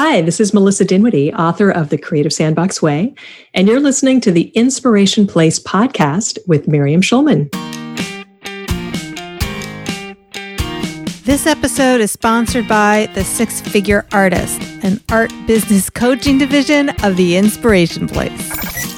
Hi, this is Melissa Dinwiddie, author of The Creative Sandbox Way, and you're listening to the Inspiration Place podcast with Miriam Schulman. This episode is sponsored by The Six Figure Artist, an art business coaching division of the Inspiration Place.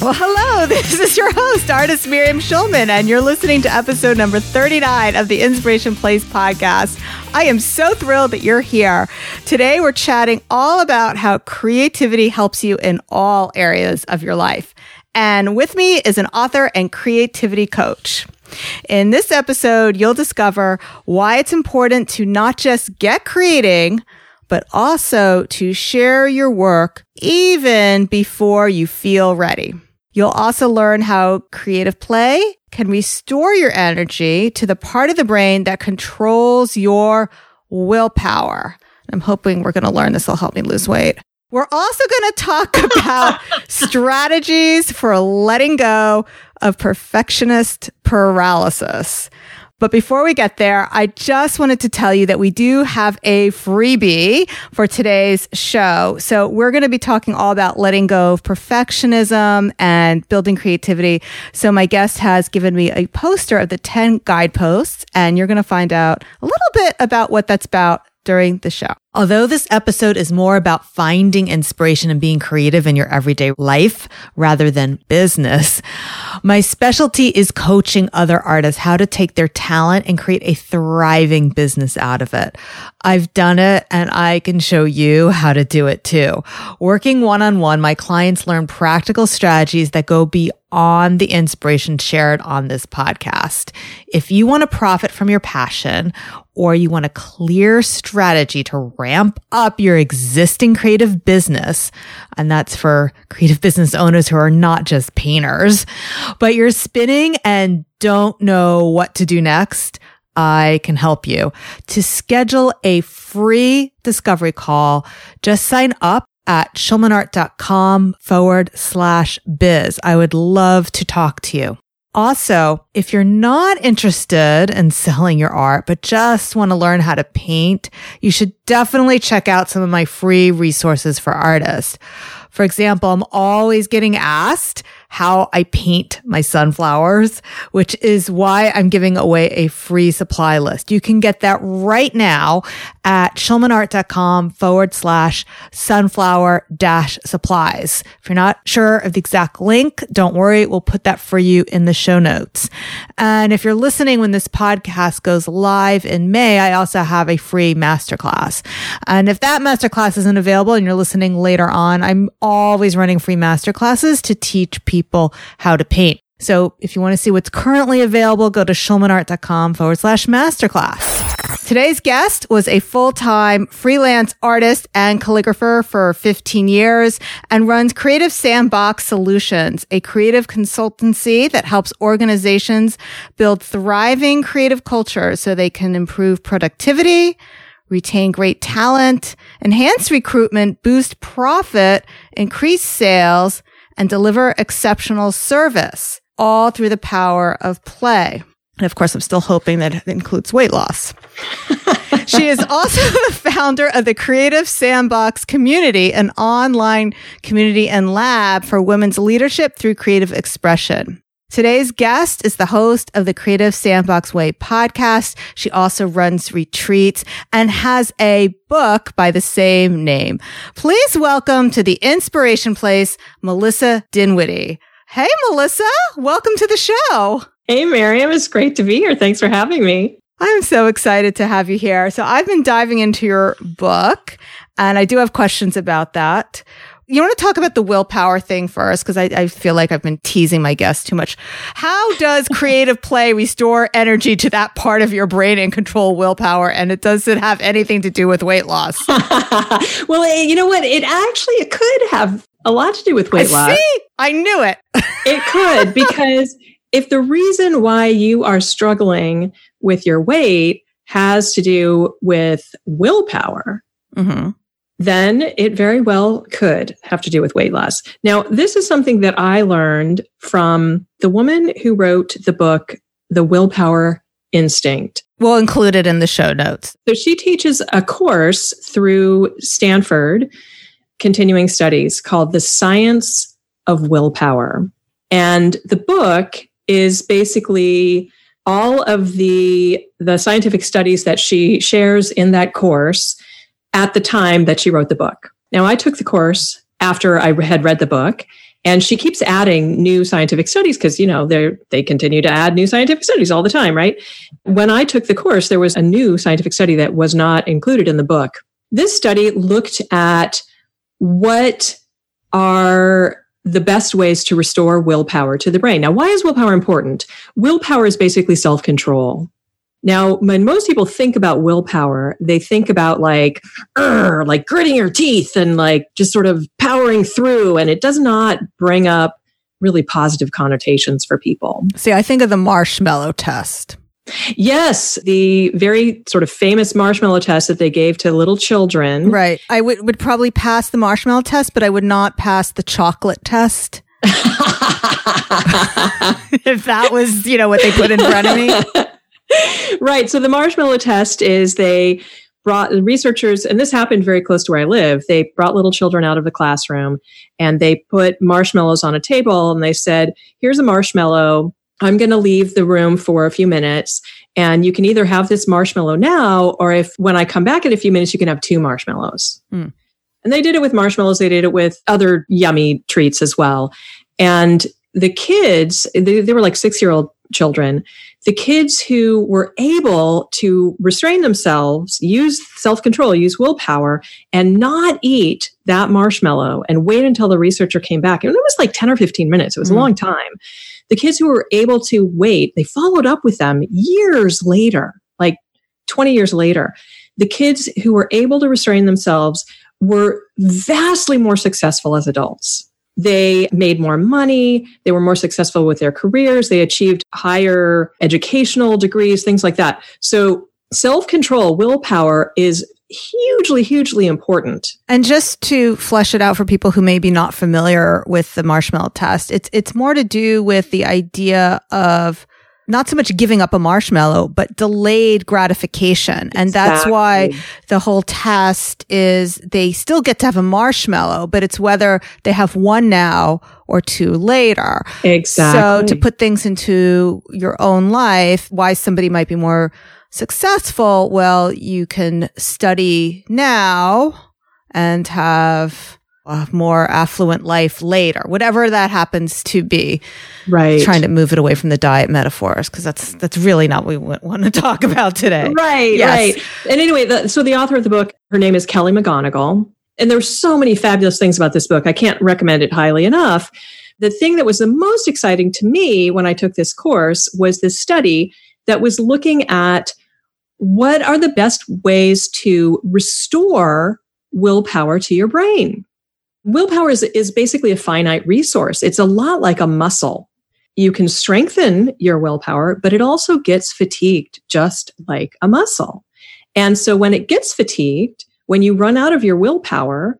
Well, hello. This is your host, artist Miriam Schulman, and you're listening to episode number 39 of the Inspiration Place podcast. I am so thrilled that you're here. Today, we're chatting all about how creativity helps you in all areas of your life. And with me is an author and creativity coach. In this episode, you'll discover why it's important to not just get creating, but also to share your work even before you feel ready. You'll also learn how creative play can restore your energy to the part of the brain that controls your willpower. I'm hoping we're going to learn this will help me lose weight. We're also going to talk about strategies for letting go of perfectionist paralysis. But before we get there, I just wanted to tell you that we do have a freebie for today's show. So we're going to be talking all about letting go of perfectionism and building creativity. So my guest has given me a poster of the 10 guideposts and you're going to find out a little bit about what that's about during the show. Although this episode is more about finding inspiration and being creative in your everyday life rather than business, my specialty is coaching other artists how to take their talent and create a thriving business out of it. I've done it and I can show you how to do it too. Working one on one, my clients learn practical strategies that go beyond the inspiration shared on this podcast. If you want to profit from your passion or you want a clear strategy to ramp up your existing creative business. And that's for creative business owners who are not just painters, but you're spinning and don't know what to do next. I can help you. To schedule a free discovery call, just sign up at schulmanart.com forward slash biz. I would love to talk to you. Also, if you're not interested in selling your art, but just want to learn how to paint, you should definitely check out some of my free resources for artists. For example, I'm always getting asked how I paint my sunflowers, which is why I'm giving away a free supply list. You can get that right now at schulmanart.com forward slash sunflower dash supplies. If you're not sure of the exact link, don't worry. We'll put that for you in the show notes. And if you're listening when this podcast goes live in May, I also have a free masterclass. And if that masterclass isn't available and you're listening later on, I'm always running free masterclasses to teach people people how to paint. So if you want to see what's currently available, go to schulmanart.com forward slash masterclass. Today's guest was a full-time freelance artist and calligrapher for 15 years and runs Creative Sandbox Solutions, a creative consultancy that helps organizations build thriving creative cultures so they can improve productivity, retain great talent, enhance recruitment, boost profit, increase sales, and deliver exceptional service, all through the power of play. And of course, I'm still hoping that it includes weight loss. she is also the founder of the Creative Sandbox Community, an online community and lab for women's leadership through creative expression. Today's guest is the host of the Creative Sandbox Way podcast. She also runs retreats and has a book by the same name. Please welcome to the Inspiration Place, Melissa Dinwiddie. Hey, Melissa, welcome to the show. Hey, Miriam, it's great to be here. Thanks for having me. I'm so excited to have you here. So I've been diving into your book and I do have questions about that. You want to talk about the willpower thing first? Because I, I, feel like I've been teasing my guests too much. How does creative play restore energy to that part of your brain and control willpower? And it does it have anything to do with weight loss? well, eh, you know what? It actually it could have a lot to do with weight loss. See, I knew it. it could because if the reason why you are struggling with your weight has to do with willpower, Mm-hmm. Then it very well could have to do with weight loss. Now, this is something that I learned from the woman who wrote the book, The Willpower Instinct. We'll include it in the show notes. So she teaches a course through Stanford continuing studies called The Science of Willpower. And the book is basically all of the the scientific studies that she shares in that course at the time that she wrote the book. Now I took the course after I had read the book and she keeps adding new scientific studies because you know they they continue to add new scientific studies all the time, right? When I took the course there was a new scientific study that was not included in the book. This study looked at what are the best ways to restore willpower to the brain. Now, why is willpower important? Willpower is basically self control. Now, when most people think about willpower, they think about like, like gritting your teeth and like just sort of powering through. And it does not bring up really positive connotations for people. See, I think of the marshmallow test. Yes, the very sort of famous marshmallow test that they gave to little children. Right. I would, would probably pass the marshmallow test, but I would not pass the chocolate test. if that was, you know, what they put in front of me. right. So the marshmallow test is they brought the researchers, and this happened very close to where I live. They brought little children out of the classroom and they put marshmallows on a table and they said, here's a marshmallow. I'm going to leave the room for a few minutes and you can either have this marshmallow now or if when I come back in a few minutes, you can have two marshmallows. Hmm. And they did it with marshmallows. They did it with other yummy treats as well. And the kids, they, they were like six year old children. The kids who were able to restrain themselves, use self control, use willpower, and not eat that marshmallow and wait until the researcher came back. And it was like 10 or 15 minutes. It was a Mm. long time. The kids who were able to wait, they followed up with them years later, like 20 years later. The kids who were able to restrain themselves were vastly more successful as adults. They made more money. They were more successful with their careers. They achieved higher educational degrees, things like that. So self control, willpower is hugely, hugely important. And just to flesh it out for people who may be not familiar with the marshmallow test, it's it's more to do with the idea of not so much giving up a marshmallow, but delayed gratification. And that's why the whole test is they still get to have a marshmallow, but it's whether they have one now or two later. Exactly. So to put things into your own life, why somebody might be more successful, well, you can study now and have a more affluent life later, whatever that happens to be. right. Trying to move it away from the diet metaphors because that's that's really not what we want to talk about today. Right, Yes. right. And anyway, the, so the author of the book, her name is Kelly McGonigal. And there's so many fabulous things about this book. I can't recommend it highly enough. The thing that was the most exciting to me when I took this course was this study that was looking at what are the best ways to restore willpower to your brain. Willpower is, is basically a finite resource. It's a lot like a muscle. You can strengthen your willpower, but it also gets fatigued just like a muscle. And so when it gets fatigued, when you run out of your willpower,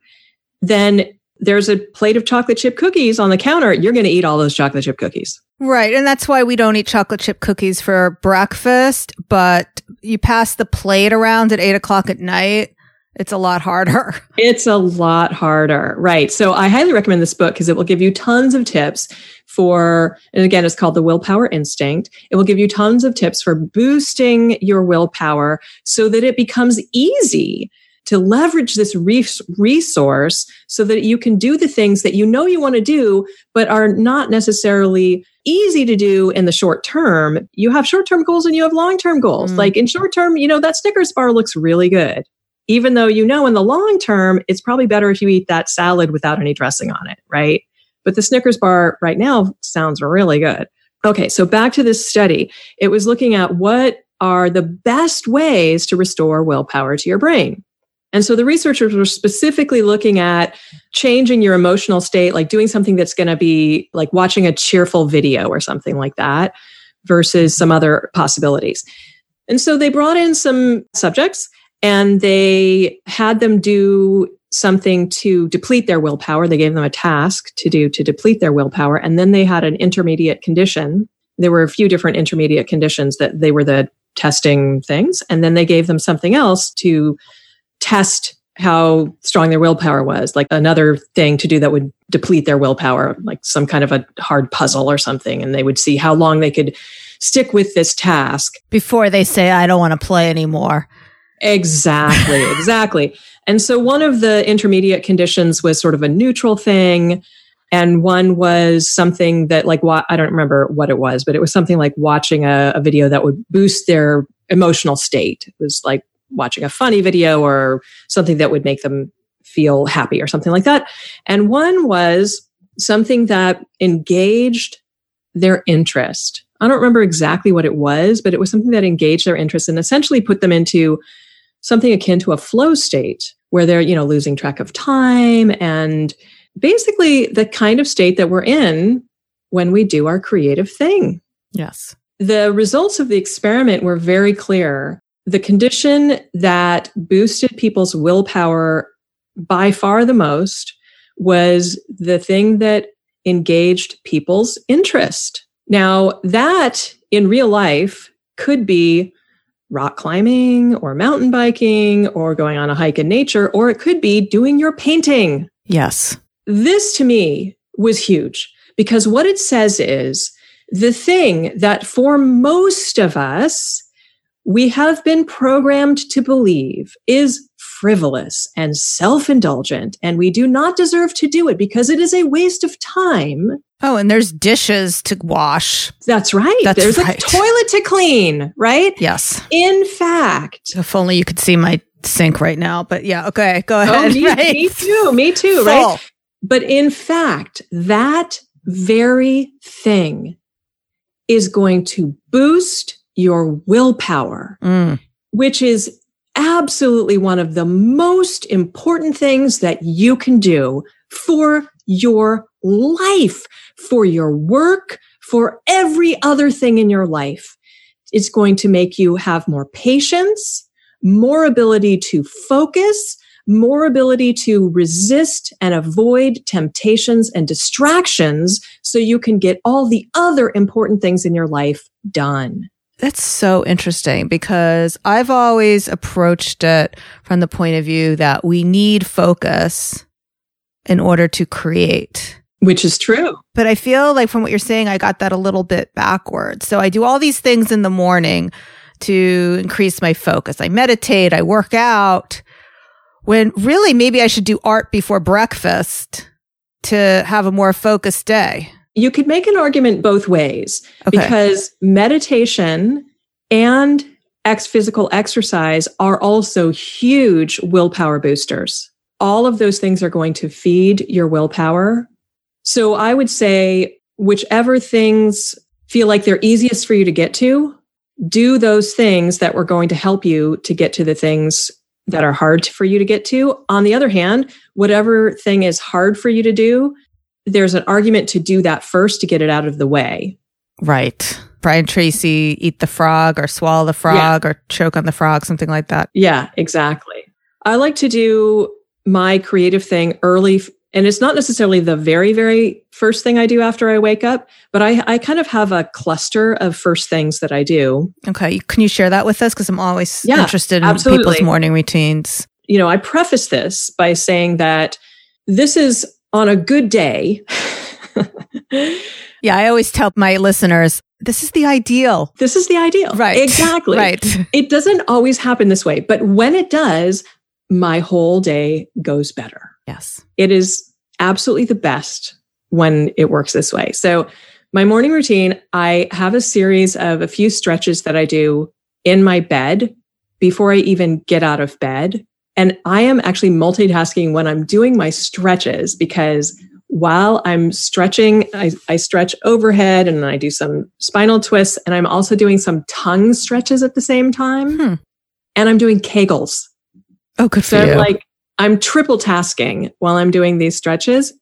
then there's a plate of chocolate chip cookies on the counter. You're going to eat all those chocolate chip cookies. Right. And that's why we don't eat chocolate chip cookies for breakfast, but you pass the plate around at eight o'clock at night. It's a lot harder. It's a lot harder. Right. So I highly recommend this book because it will give you tons of tips for, and again, it's called The Willpower Instinct. It will give you tons of tips for boosting your willpower so that it becomes easy to leverage this res- resource so that you can do the things that you know you want to do, but are not necessarily easy to do in the short term. You have short term goals and you have long term goals. Mm. Like in short term, you know, that Snickers bar looks really good even though you know in the long term, it's probably better if you eat that salad without any dressing on it, right? But the Snickers bar right now sounds really good. Okay, so back to this study. It was looking at what are the best ways to restore willpower to your brain. And so the researchers were specifically looking at changing your emotional state, like doing something that's going to be like watching a cheerful video or something like that versus some other possibilities. And so they brought in some subjects and they had them do something to deplete their willpower. They gave them a task to do to deplete their willpower. And then they had an intermediate condition. There were a few different intermediate conditions that they were the testing things. And then they gave them something else to test how strong their willpower was, like another thing to do that would deplete their willpower, like some kind of a hard puzzle or something. And they would see how long they could stick with this task before they say, I don't want to play anymore. Exactly, exactly. and so one of the intermediate conditions was sort of a neutral thing. And one was something that, like, what I don't remember what it was, but it was something like watching a, a video that would boost their emotional state. It was like watching a funny video or something that would make them feel happy or something like that. And one was something that engaged their interest. I don't remember exactly what it was, but it was something that engaged their interest and essentially put them into something akin to a flow state where they're, you know, losing track of time and basically the kind of state that we're in when we do our creative thing. Yes. The results of the experiment were very clear. The condition that boosted people's willpower by far the most was the thing that engaged people's interest. Now, that in real life could be rock climbing or mountain biking or going on a hike in nature, or it could be doing your painting. Yes. This to me was huge because what it says is the thing that for most of us, we have been programmed to believe is frivolous and self indulgent, and we do not deserve to do it because it is a waste of time. Oh, and there's dishes to wash. That's right. That's There's right. a toilet to clean, right? Yes. In fact, If only you could see my sink right now. But yeah, okay, go oh, ahead. me, right. me too, me too, Full. right? But in fact, that very thing is going to boost your willpower, Mm. which is absolutely one of the most important things that you can do for your life, for your work, for every other thing in your life. It's going to make you have more patience, more ability to focus, more ability to resist and avoid temptations and distractions so you can get all the other important things in your life done. That's so interesting because I've always approached it from the point of view that we need focus in order to create. Which is true. But I feel like from what you're saying, I got that a little bit backwards. So I do all these things in the morning to increase my focus. I meditate, I work out, when really maybe I should do art before breakfast to have a more focused day. You could make an argument both ways Okay. because meditation and ex physical exercise are also huge willpower boosters. All of those things are going to feed your willpower. So I would say whichever things feel like they're easiest for you to get to, do those things that were going to help you to get to the things that are hard for you to get to. On the other hand, whatever thing is hard for you to do, there's an argument to do that first to get it out of the way. Right. Brian Tracy, eat the frog or swallow the frog or choke on the frog, something like that. Yeah, exactly. I like to do my creative thing early. And it's not necessarily the very, very first thing I do after I wake up, but I, I kind of have a cluster of first things that I do. Okay. Can you share that with us? Because I'm always Yeah, interested in absolutely. people's morning routines. You know, I preface this by saying that this is on a good day. Yeah. I always tell my listeners this is the ideal. this is the ideal. Right. Exactly. Right. It doesn't always happen this way, but when it does, my whole day goes better. Yes. it is absolutely the best when it works this way. So, my morning routine, I have a series of a few stretches that I do in my bed before I even get out of bed. And I am actually multitasking when I'm doing my stretches because while I'm stretching, I, I stretch overhead and I do some spinal twists and I'm also doing some tongue stretches at the same time. Hmm. And I'm doing Kegels. Oh, good for So you. I'm like, I'm triple tasking while I'm doing these stretches.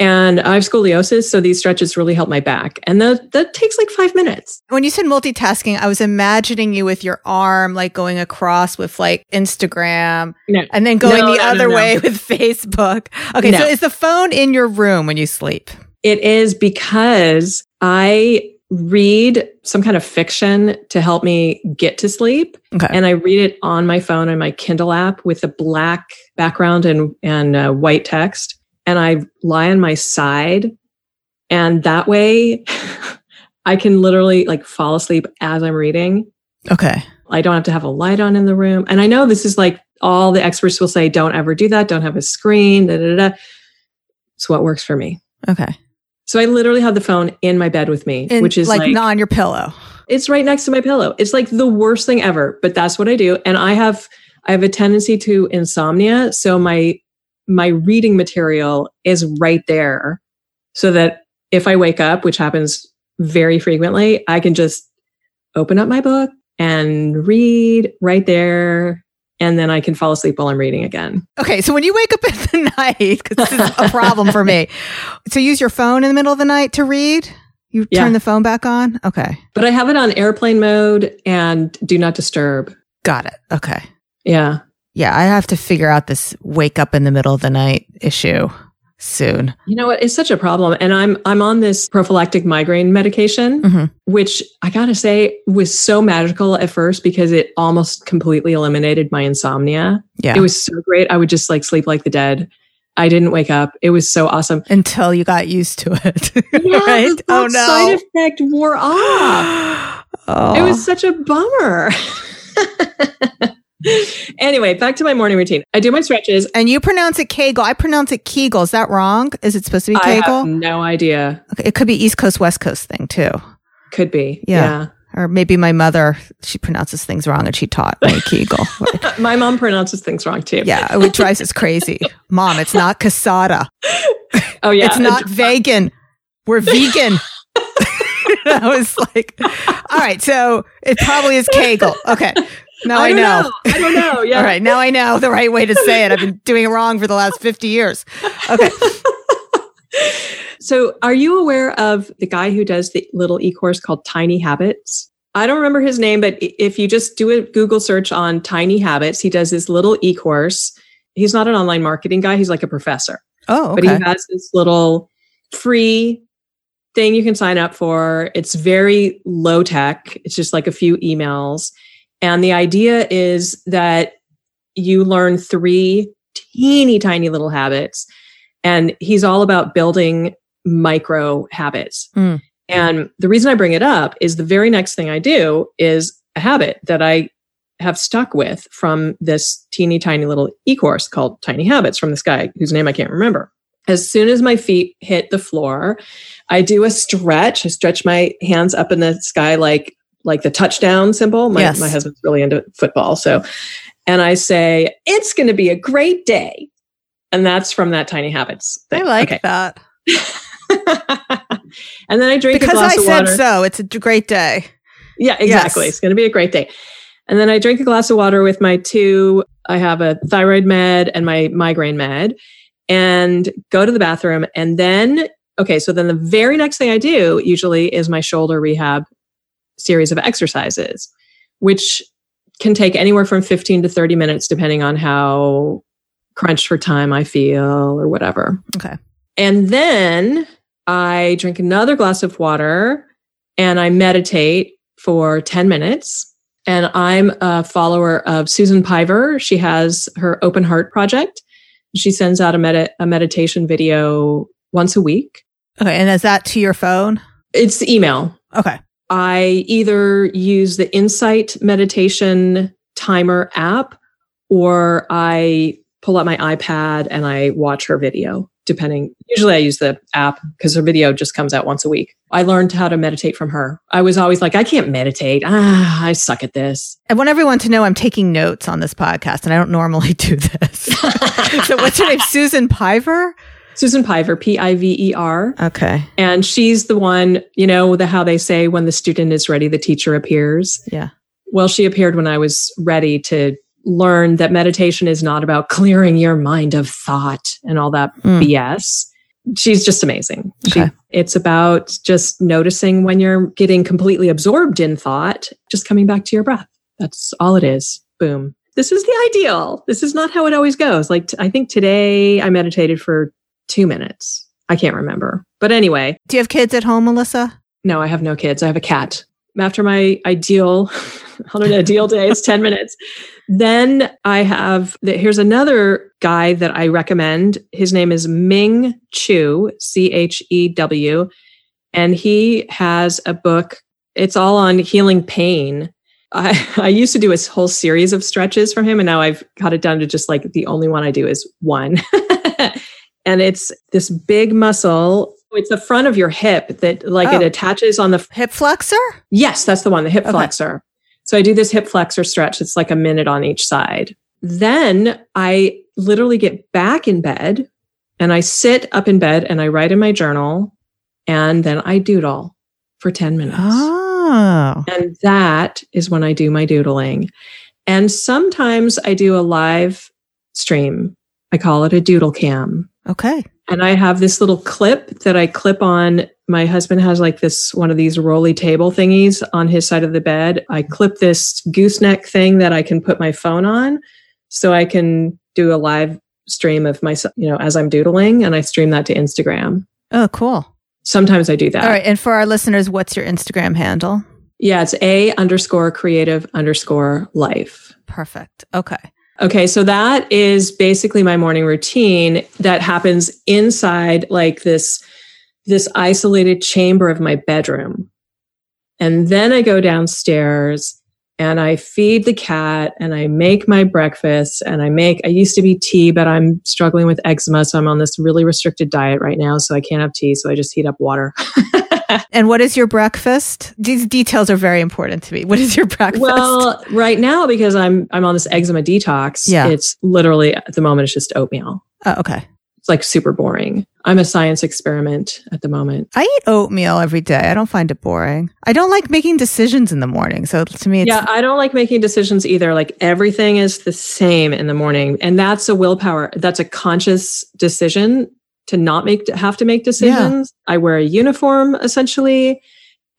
And I have scoliosis, so these stretches really help my back. And that, that takes like five minutes. when you said multitasking, I was imagining you with your arm like going across with like Instagram No. and then going No, the no, other way with Facebook. Okay, so is the phone in your room when you sleep? It is because I read some kind of fiction to help me get to sleep. Okay. And I read it on my phone and my Kindle app with a black background and, and uh, white text. And I lie on my side. And that way I can literally like fall asleep as I'm reading. Okay. I don't have to have a light on in the room. And I know this is like all the experts will say, don't ever do that. Don't have a screen. Da, da, da. It's what works for me. Okay. So I literally have the phone in my bed with me, And, which is like, like, not on your pillow. it's right next to my pillow. It's like the worst thing ever, but that's what I do. And I have I have a tendency to insomnia, so my my reading material is right there so that if I wake up, which happens very frequently, I can just open up my book and read right there and then I can fall asleep while I'm reading again. Okay, so when you wake up in the night, because this is a problem for me, so use your phone in the middle of the night to read. You Yeah. turn the phone back on. Okay, But I have it on airplane mode and do not disturb. got it. Okay, Yeah. yeah, I have to figure out this wake up in the middle of the night issue soon. You know what? It's such a problem. And I'm I'm on this prophylactic migraine medication, Mhm. which I gotta say was so magical at first because it almost completely eliminated my insomnia. Yeah, It was so great. I would just like sleep like the dead. I didn't wake up. It was so awesome. until you got used to it. Yeah, right? the Oh no. Side effect wore off. oh. It was such a bummer. anyway, back to my morning routine. I do my stretches. and you pronounce it Kegel. I pronounce it Kegel. Is that wrong? Is it supposed to be I have Kegel? no idea. Okay, it could be East Coast, West Coast thing too. Could be. Yeah. yeah. Or maybe my mother, she pronounces things wrong and she taught me Kegel. My mom pronounces things wrong too. yeah, it drives us crazy. Mom, it's not casada. Oh yeah. It's not vegan. We're vegan. I was like, all right, so it probably is Kegel. Okay. Now I, don't know. I don't know. Yeah. All right. Now I know the right way to say it. I've been doing it wrong for the last 50 years. Okay. So, are you aware of the guy who does the little e-course called Tiny Habits? I don't remember his name, but if you just do a Google search on Tiny Habits, he does this little e-course. He's not an online marketing guy; he's like a professor. Oh, but he has this little free thing you can sign up for. It's very low tech. It's just like a few emails. And the idea is that you learn three teeny tiny little habits. And he's all about building micro habits. Mm. And the reason I bring it up is the very next thing I do is a habit that I have stuck with from this teeny tiny little e-course called Tiny Habits from this guy whose name I can't remember. As soon as my feet hit the floor, I do a stretch. I stretch my hands up in the sky like like the touchdown symbol. My, Yes. my husband's really into football. So and I say, it's gonna be a great day. And that's from that Tiny Habits I like Okay. that. and then I drink Because a glass I said water. so. It's a great day. Yeah, exactly. Yes. It's going to be a great day. And then I drink a glass of water with my two. I have a thyroid med and my migraine med and go to the bathroom. And then, okay, so then the very next thing I do usually is my shoulder rehab series of exercises, which can take anywhere from 15 to 30 minutes, depending on how crunched for time I feel or whatever. Okay. And then I drink another glass of water and I meditate for 10 minutes. And I'm a follower of Susan Piver. She has her Open Heart Project. She sends out a, med- a meditation video once a week. Okay. And is that to your phone? It's email. Okay. I either use the Insight Meditation Timer app or I pull out my iPad and I watch her video, depending. Usually I use the app because her video just comes out once a week. I learned how to meditate from her. I was always like, I can't meditate. Ah, I suck at this. I want everyone to know I'm taking notes on this podcast and I don't normally do this. so what's your name? Susan Piver? Susan Piver, P I V E R. Okay. And she's the one, you know, the how they say when the student is ready, the teacher appears. Yeah. Well, she appeared when I was ready to learn that meditation is not about clearing your mind of thought and all that Mm. BS. She's just amazing. She, Okay. it's about just noticing when you're getting completely absorbed in thought, just coming back to your breath. That's all it is. Boom. This is the ideal. This is not how it always goes. Like, t- I think today I meditated for two minutes. I can't remember. But anyway, Do you have kids at home, Melissa? no, I have no kids. I have a cat. After my ideal, on an ideal day, it's 10 minutes. Then I have, the, here's another guy that I recommend. His name is Ming Chew, C H E W. And he has a book. It's all on healing pain. I, I used to do a whole series of stretches from him, and now I've got it down to just like the only one I do is one. and it's this big muscle. It's the front of your hip that like it Oh. attaches on the Hip flexor? Yes, that's the one, the hip Okay. flexor. So I do this hip flexor stretch. It's like a minute on each side. Then I literally get back in bed and I sit up in bed and I write in my journal and then I doodle for 10 minutes. Oh. And that is when I do my doodling. And sometimes I do a live stream. I call it a doodle cam. Okay. And I have this little clip that I clip on. My husband has like this one of these rolly table thingies on his side of the bed. I clip this gooseneck thing that I can put my phone on so I can do a live stream of myself, you know, as I'm doodling and I stream that to Instagram. Oh, cool. Sometimes I do that. All right. And for our listeners, what's your Instagram handle? Yeah, it's a underscore creative underscore life. Perfect. Okay. Okay, so that is basically my morning routine that happens inside like this this isolated chamber of my bedroom. And then I go downstairs and I feed the cat and I make my breakfast and I make I used to be tea but I'm struggling with eczema so I'm on this really restricted diet right now so I can't have tea so I just heat up water. And what is your breakfast? These details are very important to me. What is your breakfast? Well, right now because I'm I'm on this eczema detox, Yeah. it's literally at the moment it's just oatmeal. Oh, okay. It's like super boring. I'm a science experiment at the moment. I eat oatmeal every day. I don't find it boring. I don't like making decisions in the morning. So to me, it's yeah, I don't like making decisions either. Like everything is the same in the morning. And that's a willpower. That's a conscious decision to not make, have to make decisions. I wear a uniform essentially.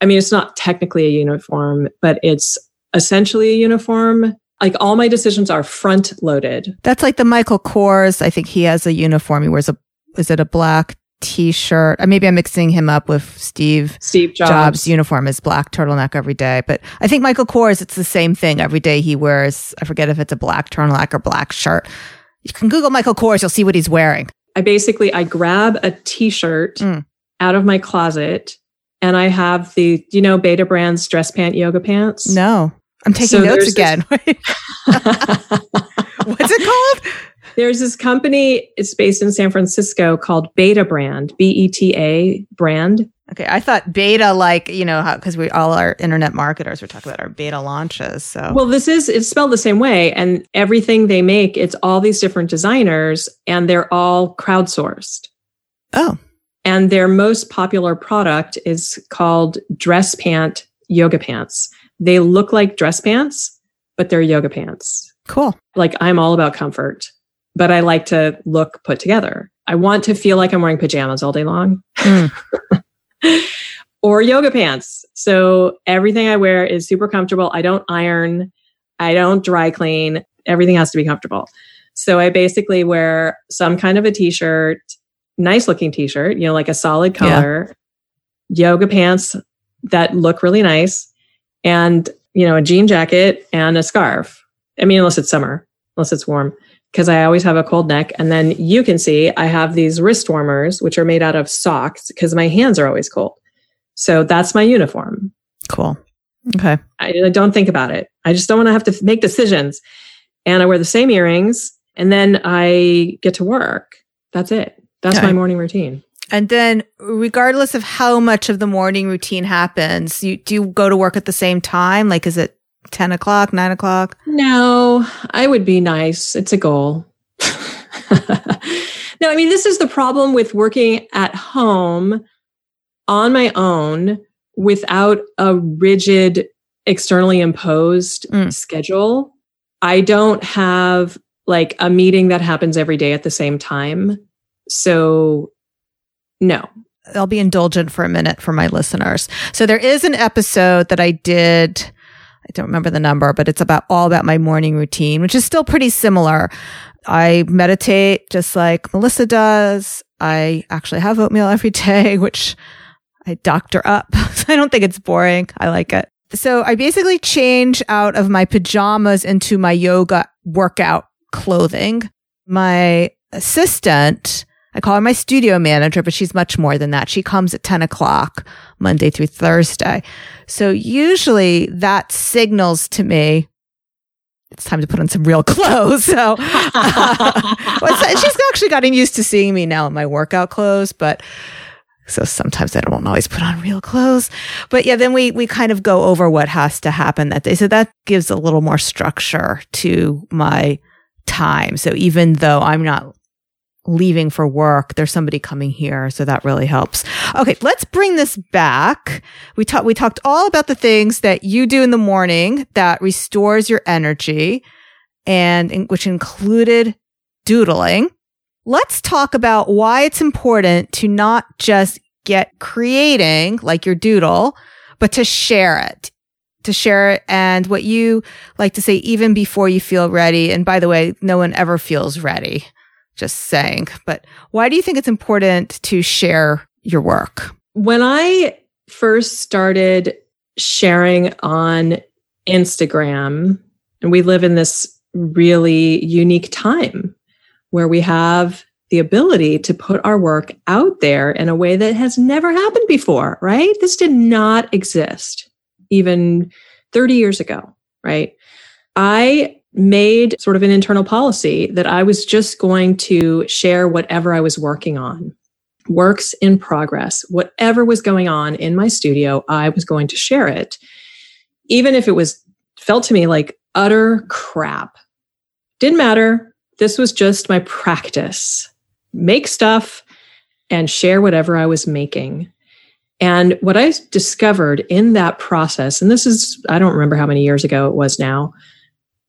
I mean, it's not technically a uniform, but it's essentially a uniform. Like all my decisions are front loaded. that's like the Michael Kors. I think he has a uniform. He wears a, is it a black t-shirt? Uh, Maybe I'm mixing him up with Steve Steve Jobs. Jobs' uniform is black turtleneck every day. But I think Michael Kors, it's the same thing. Every day he wears, I forget if it's a black turtleneck or black shirt. You can Google Michael Kors, you'll see what he's wearing. I basically I grab a t-shirt Mm. out of my closet and I have the you know Betabrand's dress pant yoga pants. No, I'm taking So notes there's this- again. What's it called? There's this company, it's based in San Francisco called Betabrand, B E T A brand. Okay, I thought beta, like, you know, how because we all our internet marketers were talking about our beta launches. So, Well, this is it's spelled the same way and everything they make, it's all these different designers and they're all crowdsourced. oh, And their most popular product is called dress pant yoga pants. They look like dress pants, but they're yoga pants. cool. like I'm all about comfort, but I like to look put together. I want to feel like I'm wearing pajamas all day long Mm. or yoga pants. So everything I wear is super comfortable. I don't iron. I don't dry clean. Everything has to be comfortable. So I basically wear some kind of a t-shirt, nice looking t-shirt, you know, like a solid Yeah. color, yoga pants that look really nice and, you know, a jean jacket and a scarf. I mean, unless it's summer, unless it's warm, because I always have a cold neck. And then you can see I have these wrist warmers, which are made out of socks because my hands are always cold. So that's my uniform. Cool. Okay. I, I don't think about it. I just don't want to have to make decisions. And I wear the same earrings and then I get to work. That's it. That's Okay. my morning routine. And then, regardless of how much of the morning routine happens, you do you go to work at the same time? Like, is it 10 o'clock, 9 o'clock? No, I would be nice. It's a goal. no, I mean, this is the problem with working at home on my own without a rigid, externally imposed Mm. schedule I don't have like a meeting that happens every day at the same time. So, no. I'll be indulgent for a minute for my listeners. So, there is an episode that I did. I don't remember the number, but it's about all about my morning routine, which is still pretty similar. I meditate just like Melissa does. I actually have oatmeal every day, which I doctor up. I don't think it's boring. I like it. So I basically change out of my pajamas into my yoga workout clothing. My assistant, I call her my studio manager, but she's much more than that. She comes at 10 o'clock Monday through Thursday. So usually that signals to me it's time to put on some real clothes. So uh, she's actually gotten used to seeing me now in my workout clothes, but so sometimes I don't always put on real clothes. But yeah, then we we kind of go over what has to happen that day. So that gives a little more structure to my time. So even though I'm not leaving for work, there's somebody coming here. So that really helps. Okay, let's bring this back. We talked we talked all about the things that you do in the morning that restores your energy and in, which included doodling. Let's talk about why it's important to not just get creating like your doodle, but to share it to share it and what you like to say even before you feel ready. And by the way, no one ever feels ready just saying. But why do you think it's important to share your work? When I first started sharing on Instagram, and we live in this really unique time where we have the ability to put our work out there in a way that has never happened before, right? This did not exist even 30 years ago, right? I made sort of an internal policy that I was just going to share whatever I was working on, works in progress, whatever was going on in my studio, I was going to share it. Even if it was felt to me like utter crap. Didn't matter. This was just my practice. Make stuff and share whatever I was making. And what I discovered in that process, and this is, I don't remember how many years ago it was now,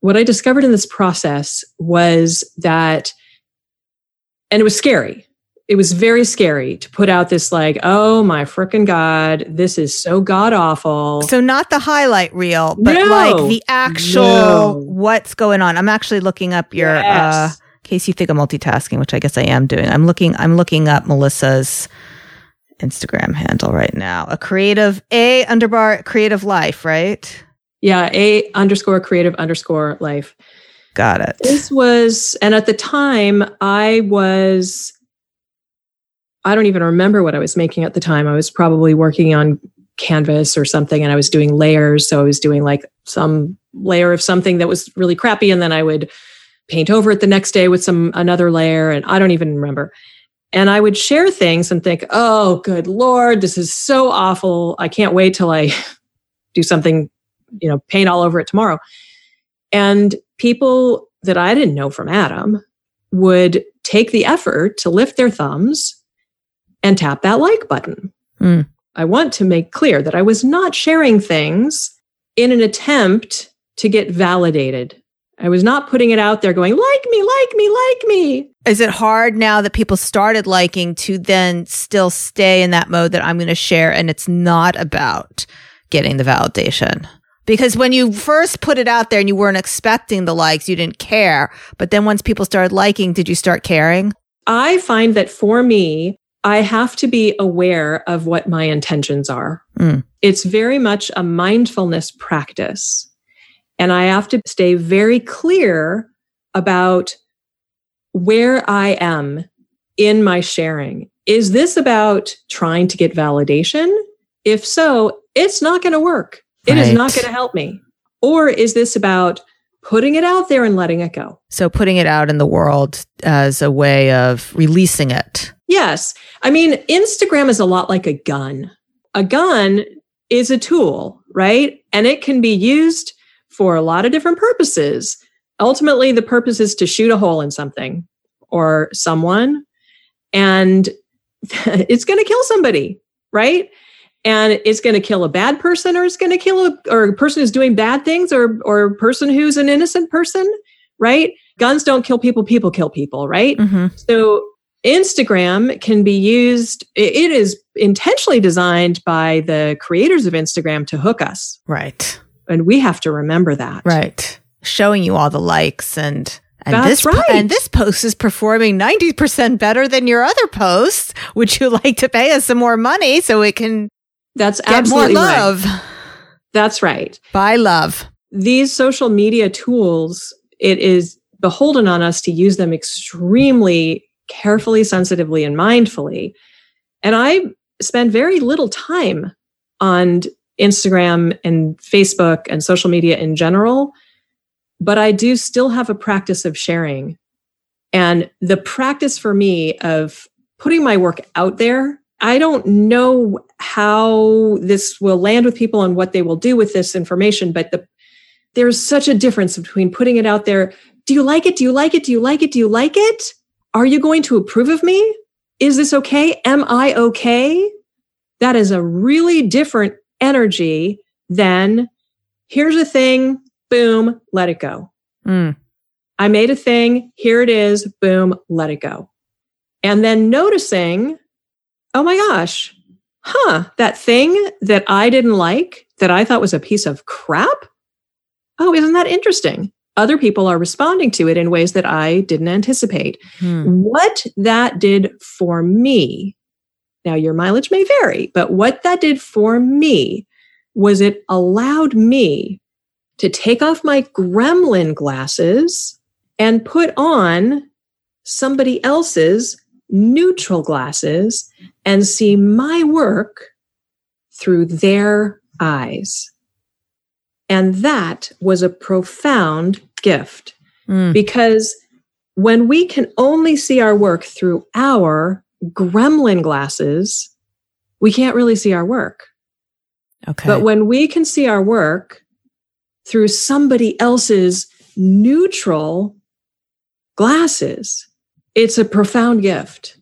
what I discovered in this process was that, and it was scary. It was very scary to put out this, like, oh my freaking God, this is so god awful. So, not the highlight reel, but no, like the actual no. what's going on. I'm actually looking up your, uh, yes. uh, in case you think I'm multitasking, which I guess I am doing. I'm looking, I'm looking up Melissa's Instagram handle right now. A creative, A underbar creative life, right? Yeah, a underscore creative underscore life. Got it. This was, and at the time, I was, I don't even remember what I was making at the time. I was probably working on canvas or something, and I was doing layers. So I was doing like some layer of something that was really crappy, and then I would paint over it the next day with some another layer, and I don't even remember. And I would share things and think, oh, good Lord, this is so awful. I can't wait till I do something you know, paint all over it tomorrow. And people that I didn't know from Adam would take the effort to lift their thumbs and tap that like button. Mm. I want to make clear that I was not sharing things in an attempt to get validated. I was not putting it out there going, like me, like me, like me. Is it hard now that people started liking to then still stay in that mode that I'm going to share and it's not about getting the validation? Because when you first put it out there and you weren't expecting the likes, you didn't care. But then once people started liking, did you start caring? I find that for me, I have to be aware of what my intentions are. Mm. It's very much a mindfulness practice. And I have to stay very clear about where I am in my sharing. Is this about trying to get validation? If so, it's not going to work. It right. is not going to help me. Or is this about putting it out there and letting it go? So putting it out in the world as a way of releasing it. Yes. I mean, Instagram is a lot like a gun. A gun is a tool, right? And it can be used for a lot of different purposes. Ultimately, the purpose is to shoot a hole in something or someone, and it's going to kill somebody, right? And it's going to kill a bad person or it's going to kill a or a person who's doing bad things or or a person who's an innocent person right guns don't kill people people kill people right Mm-hmm. so instagram can be used it is intentionally designed by the creators of instagram to hook us Right. and we have to remember that Right. Showing you all the likes and and That's this right. and this post is performing 90% better than your other posts. Would you like to pay us some more money so it can that's get more absolutely right love? that's right Buy love. these social media tools, it is beholden on us to use them extremely carefully, sensitively, and mindfully. And I spend very little time on Instagram and Facebook and social media in general, but I do still have a practice of sharing. And the practice for me of putting my work out there, I don't know how this will land with people and what they will do with this information, but the there's such a difference between putting it out there. Do you like it? Do you like it? Do you like it? Do you like it? Are you going to approve of me? Is this okay? Am I okay? That is a really different energy than here's a thing, boom, let it go. Mm. I made a thing, here it is, boom, let it go. And then noticing, oh my gosh, huh, that thing that I didn't like, that I thought was a piece of crap. Oh, isn't that interesting? Other people are responding to it in ways that I didn't anticipate. Hmm. What that did for me, now your mileage may vary, but what that did for me was it allowed me to take off my gremlin glasses and put on somebody else's neutral glasses and see my work through their eyes. And that was a profound gift Mm. because when we can only see our work through our gremlin glasses, we can't really see our work. Okay. But when we can see our work through somebody else's neutral glasses, it's a profound gift.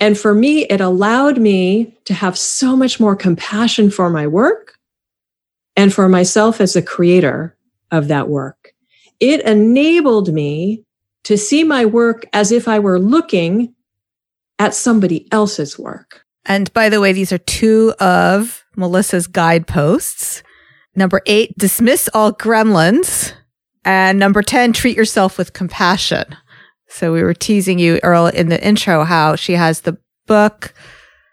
And for me, it allowed me to have so much more compassion for my work and for myself as a creator of that work. It enabled me to see my work as if I were looking at somebody else's work. And by the way, these are two of Melissa's guideposts. Number eight, dismiss all gremlins. And number 10, treat yourself with compassion. So we were teasing you, Earl, in the intro, how she has the book,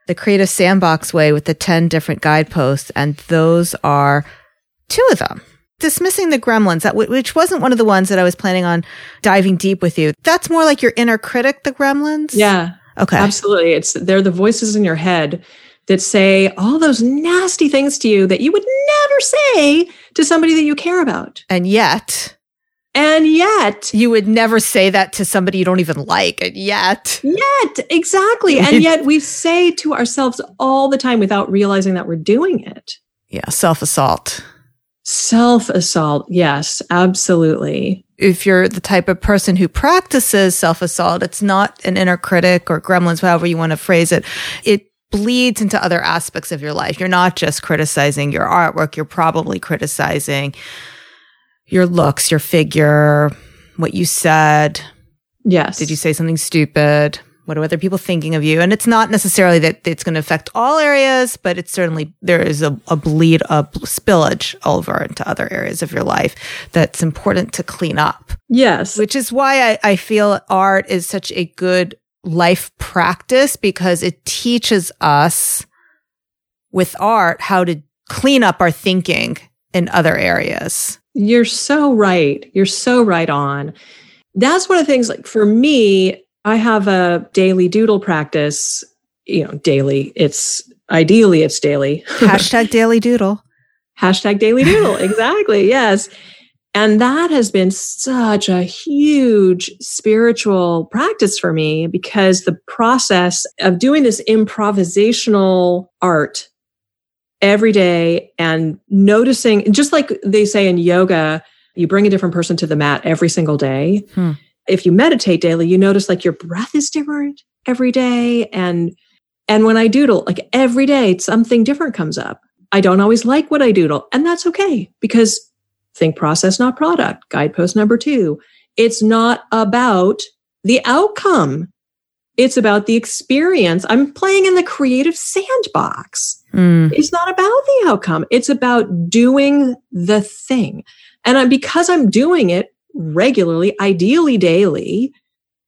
The Creative Sandbox Way with the 10 different guideposts. And those are two of them. Dismissing the gremlins, that w- which wasn't one of the ones that I was planning on diving deep with you. That's more like your inner critic, the gremlins. Yeah, Okay. Absolutely. It's they're the voices in your head that say all those nasty things to you that you would never say to somebody that you care about. And yet, And yet, You would never say that to somebody you don't even like, and yet. yet, exactly. And yet we say to ourselves all the time without realizing that we're doing it. Yeah, self assault. Self assault. Yes, absolutely. If you're the type of person who practices self assault, it's not an inner critic or gremlins, however you want to phrase it. It bleeds into other aspects of your life. You're not just criticizing your artwork, you're probably criticizing your looks, your figure, what you said. Yes. Did you say something stupid? What are other people thinking of you? And it's not necessarily that it's going to affect all areas, but it's certainly there is a, a bleed, a spillage over into other areas of your life that's important to clean up. Yes. Which is why I, I feel art is such a good life practice because it teaches us with art how to clean up our thinking in other areas. You're so right. You're so right on. That's one of the things like for me, I have a daily doodle practice, you know, daily. It's ideally it's daily. Hashtag daily doodle. Hashtag daily doodle. exactly. Yes. And that has been such a huge spiritual practice for me because the process of doing this improvisational art every day and noticing, just like they say in yoga, you bring a different person to the mat every single day. Hmm. If you meditate daily, you notice like your breath is different every day and And when I doodle, like every day, something different comes up. I don't always like what I doodle, and that's okay because think process, not product. Guidepost number two. It's not about the outcome. It's about the experience. I'm playing in the creative sandbox. Mm. It's not about the outcome. It's about doing the thing. And I'm, because I'm doing it regularly, ideally daily.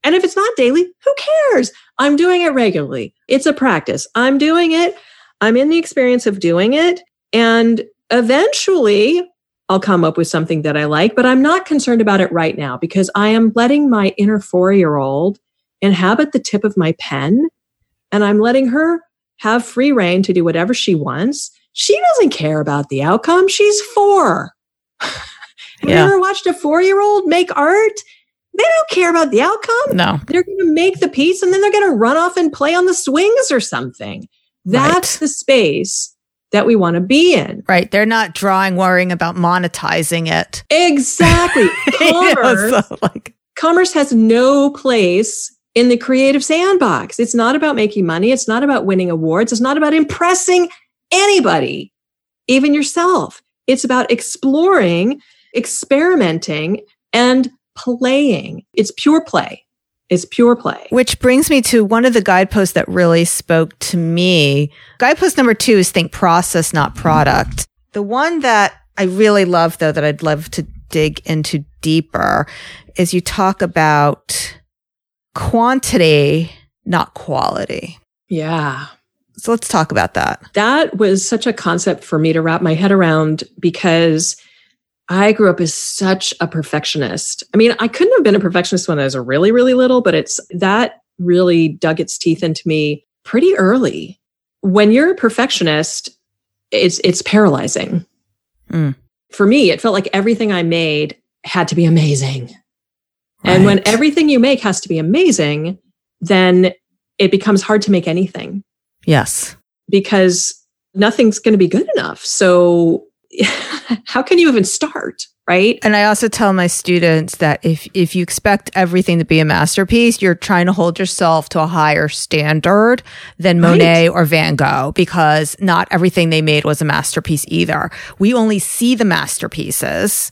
And if it's not daily, who cares? I'm doing it regularly. It's a practice. I'm doing it. I'm in the experience of doing it. And eventually I'll come up with something that I like, but I'm not concerned about it right now because I am letting my inner four year old inhabit the tip of my pen and I'm letting her have free reign to do whatever she wants. She doesn't care about the outcome. She's four. Have Yeah. you ever watched a four year old make art? They don't care about the outcome. No. They're going to make the piece and then they're going to run off and play on the swings or something. That's Right. the space that we want to be in. Right. They're not drawing, worrying about monetizing it. Exactly. You know, so, like, commerce has no place in the creative sandbox. It's not about making money. It's not about winning awards. It's not about impressing anybody, even yourself. It's about exploring, experimenting, and playing. It's pure play. It's pure play. Which brings me to one of the guideposts that really spoke to me. Guidepost number two is think process, not product. The one that I really love, though, that I'd love to dig into deeper is you talk about quantity, not quality. Yeah. So let's talk about that. that was such a concept for me to wrap my head around because I grew up as such a perfectionist. I mean, I couldn't have been a perfectionist when I was really, really little, but it's that really dug its teeth into me pretty early. When you're a perfectionist, it's it's paralyzing. Mm. For me, it felt like everything I made had to be amazing. And when everything you make has to be amazing, then it becomes hard to make anything Yes. because nothing's going to be good enough. So, how can you even start? Right. And I also tell my students that if if you expect everything to be a masterpiece, you're trying to hold yourself to a higher standard than Right. Monet or Van Gogh because not everything they made was a masterpiece either. We only see the masterpieces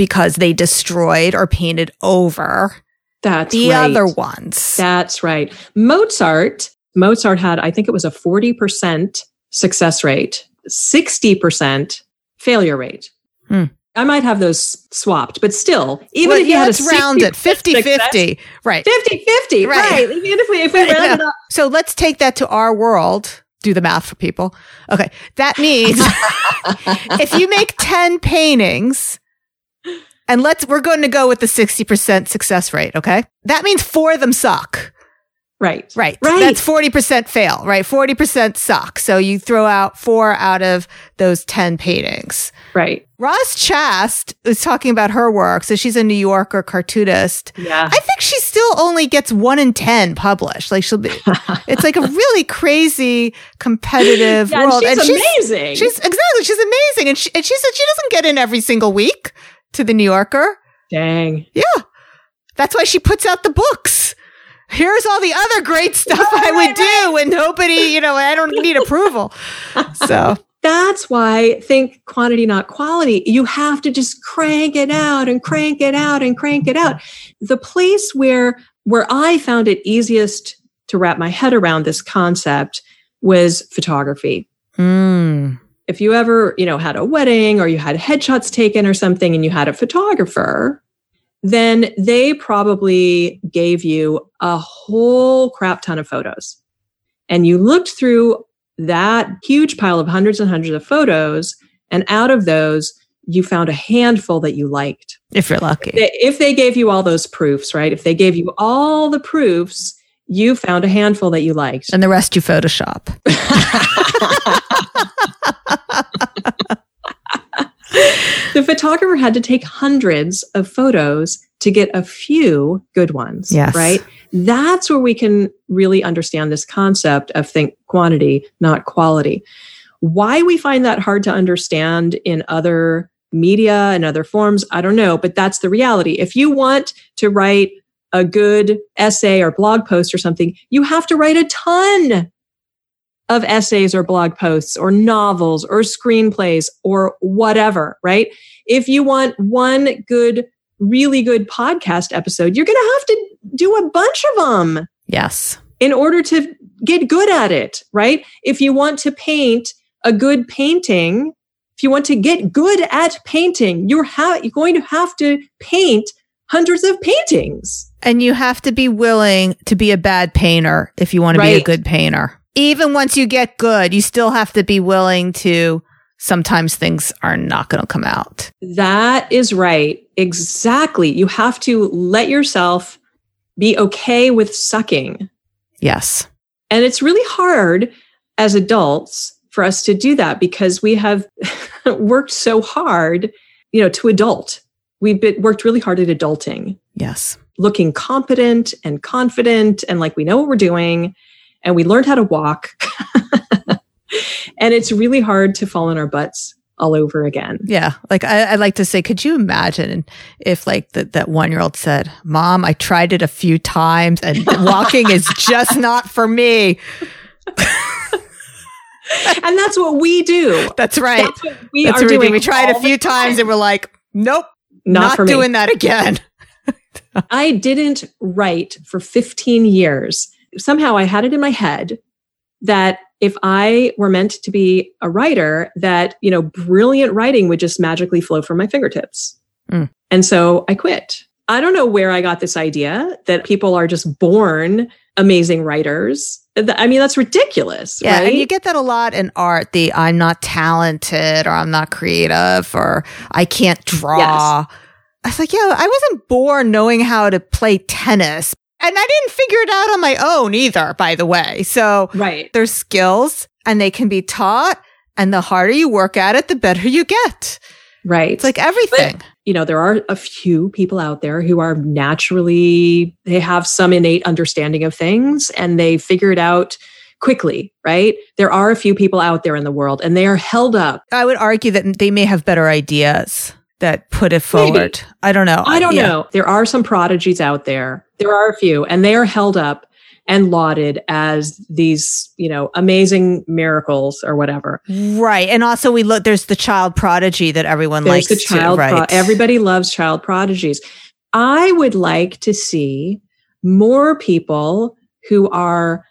because they destroyed or painted over That's the right. other ones. That's right. Mozart, Mozart had, I think it was a 40% success rate, 60% failure rate. Hmm. I might have those swapped, but still, even Well, if you yeah, had a let's round it 50 50 50. Right. 50 50, Right. right. Even if we, if we round it up. So let's take that to our world. Do the math for people. Okay. That means if you make 10 paintings and let's, we're going to go with the 60% success rate. Okay. That means four of them suck. Right. Right. Right. That's 40% fail, right? 40% suck. So you throw out four out of those 10 paintings. Right. Roz Chast is talking about her work. So she's a New Yorker cartoonist. Yeah. I think she still only gets one in 10 published. Like she'll be, it's like a really crazy competitive Yeah, and world. she's amazing. She's exactly, she's amazing. And she, and she said she doesn't get in every single week to the New Yorker. Dang. Yeah. That's why she puts out the books. Here's all the other great stuff I would do when nobody, you know, I don't need approval. So, That's why think quantity, not quality. You have to just crank it out and crank it out and crank it out. The place where where I found it easiest to wrap my head around this concept was photography. mm, If you ever, you know, had a wedding or you had headshots taken or something and you had a photographer, then they probably gave you a whole crap ton of photos. And you looked through that huge pile of hundreds and hundreds of photos. And out of those, you found a handful that you liked. if you're lucky. If they gave you all those proofs, right? If they gave you all the proofs, you found a handful that you liked. And the rest you Photoshop. the photographer had to take hundreds of photos to get a few good ones. Yes. Right. That's where we can really understand this concept of think quantity, not quality. Why we find that hard to understand in other media and other forms, I don't know, but that's the reality. If you want to write a good essay or blog post or something, you have to write a ton of essays or blog posts or novels or screenplays or whatever, right? If you want one good, really good podcast episode, you're going to have to do a bunch of them. Yes. In order to get good at it, right? If you want to paint a good painting, if you want to get good at painting, you're, ha- you're going to have to paint hundreds of paintings. And you have to be willing to be a bad painter if you want to be a good painter. Even once you get good, you still have to be willing to sometimes things are not going to come out. That is right. Exactly. You have to let yourself be okay with sucking. Yes. And it's really hard as adults for us to do that because we have worked so hard, you know, to adult. We've been, worked really hard at adulting, Yes. Looking competent and confident and like we know what we're doing and we learned how to walk. and it's really hard to fall on our butts all over again. Yeah. Like I, I like to say, could you imagine if like the, that one year old said, mom, I tried it a few times and walking is just not for me. And that's what we do. That's right. That's what we That's are what we, doing. do. we tried a few times time. and we're like, nope, not, not, for me. doing that again. I didn't write for 15 years. Somehow I had it in my head that if I were meant to be a writer, that, you know, brilliant writing would just magically flow from my fingertips. Mm. And so I quit. I don't know where I got this idea that people are just born amazing writers. I mean, that's ridiculous. Yeah, right? and you get that a lot in art. The I'm not talented, or I'm not creative, or I can't draw. I was like, yeah, I wasn't born knowing how to play tennis, and I didn't figure it out on my own either. By the way, so right. there's skills, and they can be taught. And the harder you work at it, the better you get. Right. It's like everything. you know, there are a few people out there who are naturally, they have some innate understanding of things and they figure it out quickly, right? There are a few people out there in the world and they are held up. I would argue that they may have better ideas that put it Maybe. forward. I don't know. I don't Yeah. know. There are some prodigies out there. There are a few and they are held up and lauded as these, you know, amazing miracles or whatever. Right. And also we look there's the child prodigy that everyone There's likes the child. to, pro- right. everybody loves child prodigies. I would like to see more people who are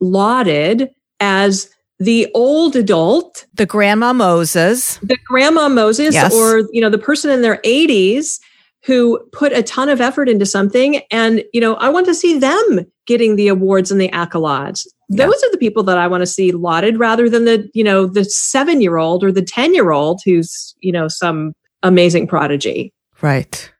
lauded as the old adult, the grandma Moses. the grandma Moses, Yes. or you know the person in their 80s who put a ton of effort into something, and you know I want to see them getting the awards and the accolades. Yeah. Those are the people that I want to see lauded, rather than the you know the seven year old or the ten year old who's you know some amazing prodigy. Right.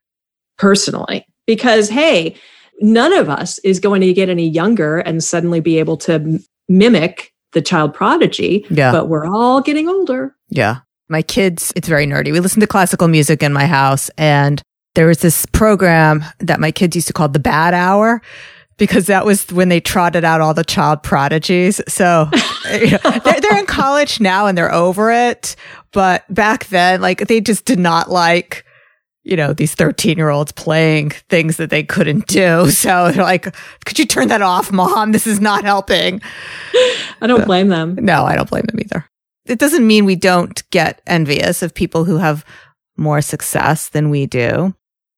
personally because hey none of us is going to get any younger and suddenly be able to mimic the child prodigy Yeah. but we're all getting older Yeah. My kids, it's very nerdy. We listen to classical music in my house and there was this program that my kids used to call the bad hour because that was when they trotted out all the child prodigies. So you know, they're, they're in college now and they're over it. But back then, like they just did not like, you know, these 13 year olds playing things that they couldn't do. So they're like, could you turn that off, mom? This is not helping. i don't blame them No, I don't blame them either. It doesn't mean we don't get envious of people who have more success than we do.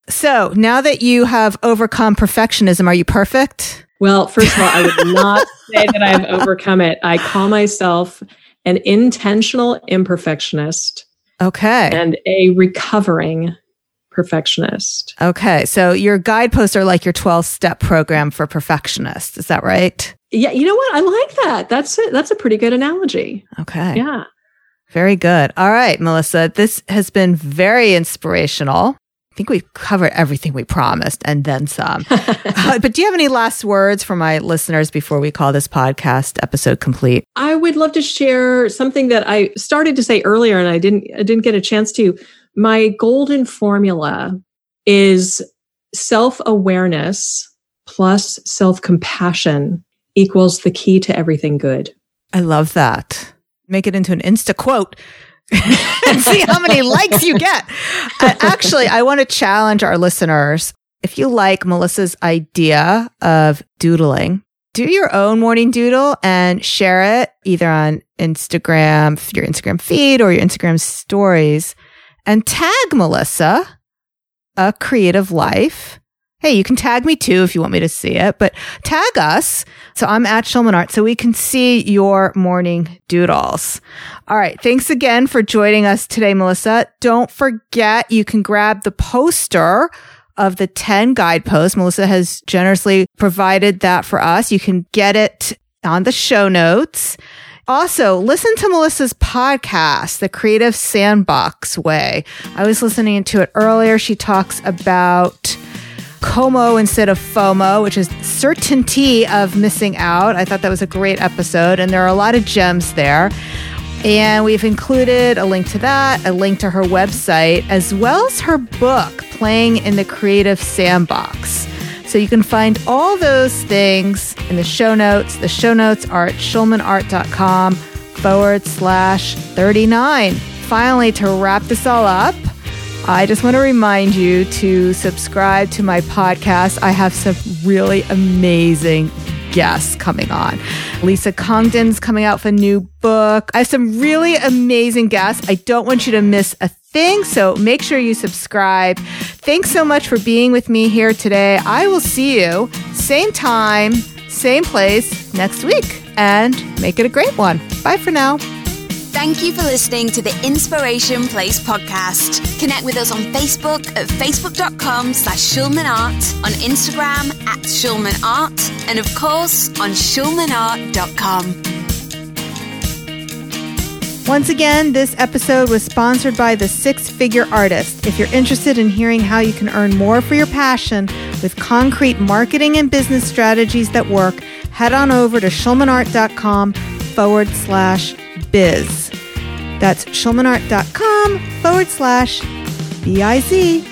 So now that you have overcome perfectionism, are you perfect? well first of all i would not say that i've overcome it i call myself an intentional imperfectionist Okay. and a recovering perfectionist Okay. So your guideposts are like your 12 step program for perfectionists. Is that right? yeah you know what i like that that's it that's a pretty good analogy Okay. yeah Very good. All right, Melissa, this has been very inspirational. I think we've covered everything we promised and then some. Uh, but do you have any last words for my listeners before we call this podcast episode complete? I would love to share something that I started to say earlier and I didn't I didn't get a chance to. My golden formula is self-awareness plus self-compassion equals the key to everything good. I love that. Make it into an Insta quote and see how many likes you get. Actually, I want to challenge our listeners. If you like Melissa's idea of doodling, do your own morning doodle and share it either on Instagram, your Instagram feed or your Instagram stories and tag Melissa, a creative life. Hey, you can tag me too if you want me to see it, but tag us. So I'm at Schulman Art so we can see your morning doodles. All right. Thanks again for joining us today, Melissa. Don't forget you can grab the poster of the 10 guideposts. Melissa has generously provided that for us. You can get it on the show notes. Also, listen to Melissa's podcast, The Creative Sandbox Way. I was listening to it earlier. She talks about COMO instead of FOMO, which is certainty of missing out. I thought that was a great episode, and there are a lot of gems there. And we've included a link to that, a link to her website, as well as her book, Playing in the Creative Sandbox. So you can find all those things in the show notes. The show notes are at schulmanart.com forward slash 39. Finally, to wrap this all up, I just want to remind you to subscribe to my podcast. I have some really amazing guests coming on. Lisa Congdon's coming out with a new book. I have some really amazing guests. I don't want you to miss a thing, so make sure you subscribe. Thanks so much for being with me here today. I will see you same time, same place next week, and make it a great one. Bye for now. Thank you for listening to the Inspiration Place podcast. Connect with us on Facebook at facebook.com slash schulmanart, on Instagram at schulmanart, and of course on schulmanart.com. Once again, this episode was sponsored by The Six Figure Artist. If you're interested in hearing how you can earn more for your passion with concrete marketing and business strategies that work, head on over to schulmanart.com forward slash biz. That's schulmanart.com forward slash B I Z.